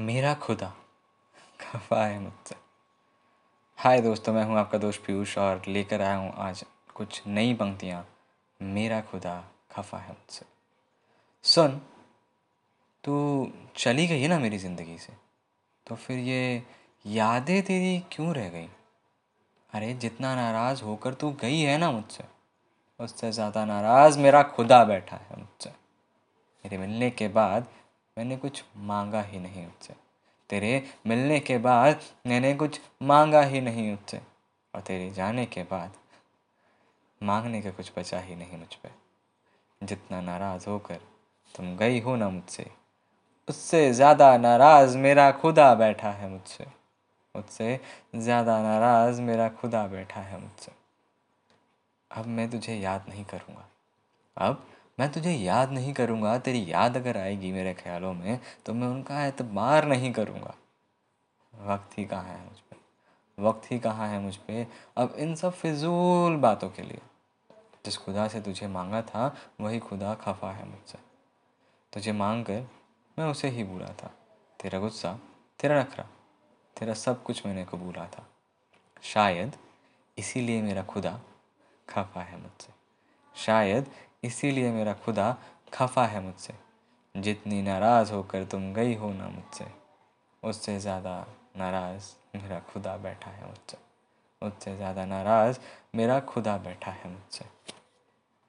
मेरा खुदा खफा है मुझसे। हाय दोस्तों, मैं हूँ आपका दोस्त पीयूष और लेकर आया हूँ आज कुछ नई पंक्तियाँ। मेरा खुदा खफा है मुझसे। सुन, तू चली गई ना मेरी ज़िंदगी से? तो फिर ये यादें तेरी क्यों रह गई? अरे, जितना नाराज़ होकर तू गई है ना मुझसे, उससे ज़्यादा नाराज़ मेरा खुदा बैठा है मुझसे। मेरे मिलने के बाद मैंने कुछ मांगा ही नहीं उससे तेरे मिलने के बाद मैंने कुछ मांगा ही नहीं उससे और तेरे जाने के बाद मांगने का कुछ बचा ही नहीं मुझ पर जितना नाराज़ होकर तुम गई हो ना मुझसे, उससे ज़्यादा नाराज़ मेरा खुदा बैठा है मुझसे। मुझसे ज़्यादा नाराज़ मेरा खुदा बैठा है मुझसे। अब मैं तुझे याद नहीं करूँगा। अब मैं तुझे याद नहीं करूँगा, तेरी याद अगर आएगी मेरे ख्यालों में तो मैं उनका एतबार नहीं करूँगा। वक्त ही कहाँ है मुझ पर वक्त ही कहाँ है मुझ पर अब इन सब फिजूल बातों के लिए। जिस खुदा से तुझे मांगा था, वही खुदा खफा है मुझसे। तुझे मांग कर मैं उसे ही भूला था। तेरा गुस्सा, तेरा नखरा, तेरा सब कुछ मैंने कबूला था। शायद इसीलिए मेरा खुदा खफा है मुझसे। शायद इसीलिए मेरा खुदा खफा है मुझसे। जितनी नाराज़ होकर तुम गई हो ना मुझसे, उससे ज़्यादा नाराज़ मेरा खुदा बैठा है मुझसे। उससे ज़्यादा नाराज़ मेरा खुदा बैठा है मुझसे।